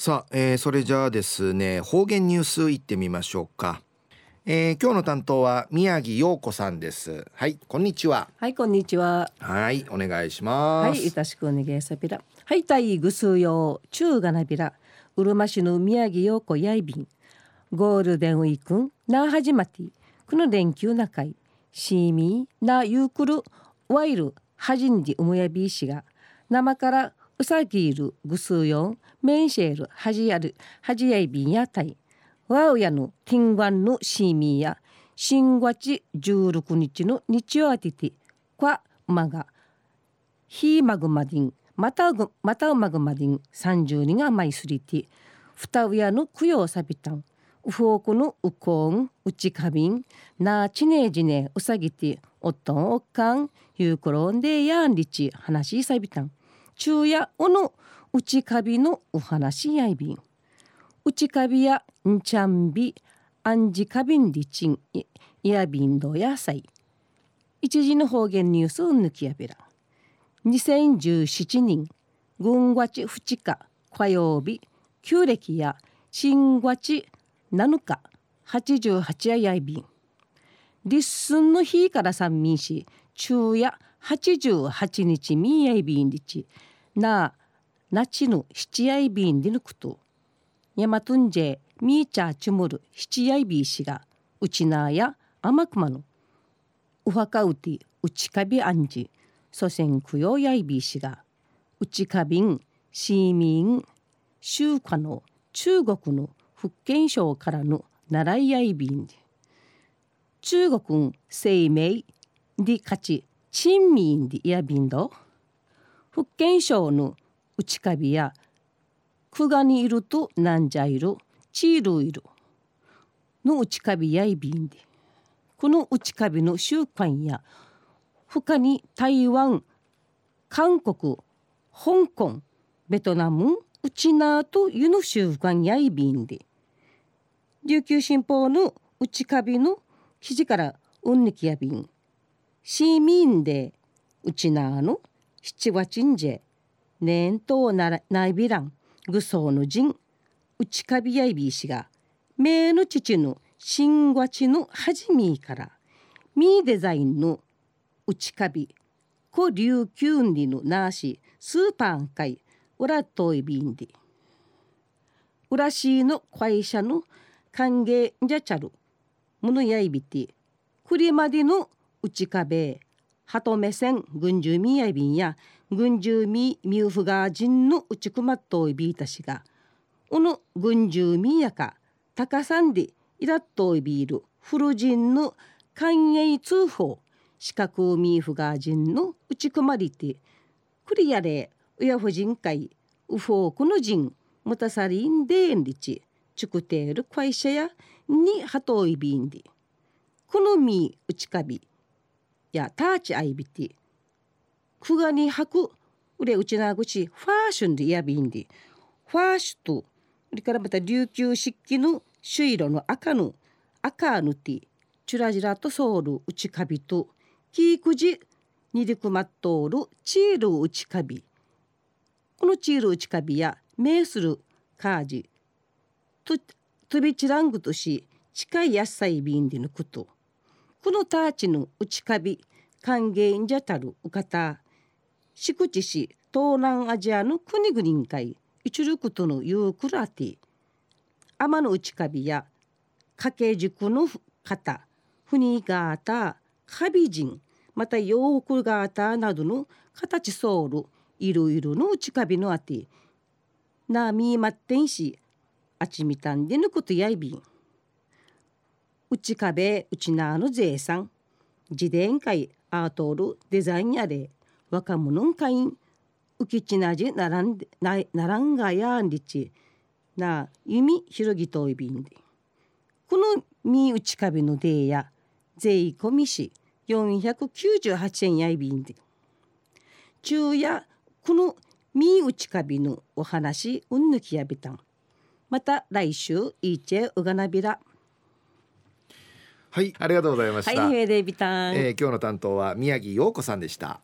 さあ、えー、それじゃあですね方言ニュースいってみましょうか、えー、今日の担当は宮城陽子さんです。はいこんにちは。はいこんにちは。はいお願いします。はいいたしくお願いさびらはいたいぐすうよ中がなびらうるま市の宮城陽子やいびん。ゴールデンウィークンな始まってこの連休なかい。シーミーなゆうくる。ワイル。はじんでうむやびいしが。生からうさぎいるぐすよんメンシェールはじやるはじやいびんやたい。ワウヤのティンガンのシーミーや新月16日の日曜あてて kwa まがヒーマグマディンまたぐまたうまぐまディン32がマイスリティ二親の供養さびたんウフォークのウコーンウチカビンなちねじねうさぎておっとんおっかんゆうころんでやんりち話しさびたん。昼夜おのうちかびのお話やいびん。うちかびやんちゃんびあんじかびんりちんいやびんどやさい一時の方言ニュースを抜きやびら。2017年軍月2日火曜日旧暦や新月7日88ややいびん。立寸の日から三民し昼夜88日みやいびんりち。なあなちぬ七やいびんでぬくとやまとんじえみーちゃちむる七やいびしがうちなやあまくまのうはかうてうちかびあんじ祖先供養やいびしがうちかびん市民州下の中国の福建省からの習いやいびんで中国生命で勝ち珍民でやびんど。福建省の内カビやクガにいるとなんじゃいるチールいるの内カビやいびんでこの内カビの習慣や他に台湾韓国香港ベトナムウチナーというの習慣やいびんで琉球新報の内カビの記事からうんにきやびん市民でうちなーの七月んじ年頭ならないびらんぐそうのじんうちかびやいびいしがめの父の新月のはじみからみデザインのうちかびこ琉球んりのなしスーパーンかい裏といびんで裏しの会社の歓迎じゃちゃるものやいびてくりまでのうちかべハトメセン軍住民やびんや軍住民ミューフガー人のうちくまっといびいたしがおの軍住民やか高さんでいらっといびいる古人の寛永通報四角ミーフガー人のうちくまりてクリアレ親婦人会ウフォークの人ムタサリンデーンリチチュクテール会社やにハトイビンでこのみうちかびやターチアイビティくがに履くうれうちなぐちファーションでやびんでファーシュとうれからまた琉球漆器の朱色の赤の赤ぬてチュラジラとソウルうちかびとキークジにりくまっとおるチールうちかびこのチールうちかびやメースルカージととびちらんぐとし近い野菜便でのことこのターチの内カビ歓迎じゃたるうかた宿地市東南アジアの国々会一ることのゆうくらて天の内カビや掛け軸の方ふにがたカビ人また洋服がたなどの形ソウルいろいろの内カビのあてなみまってんしあちみたんでぬことやいびん。うちかべうちなの税産。自伝会アートールデザインやで若者ん会員うきちなじならんなならんがやんりち。な弓広ぎといびんで。このみうちかべのでや税込みし498円やいびんで。昼夜このみうちかびのお話うんぬきやびたん。また来週いいちえうがなびら。はいありがとうございました、はい、ヘイデイビタン、えー、今日の担当は宮城陽子さんでした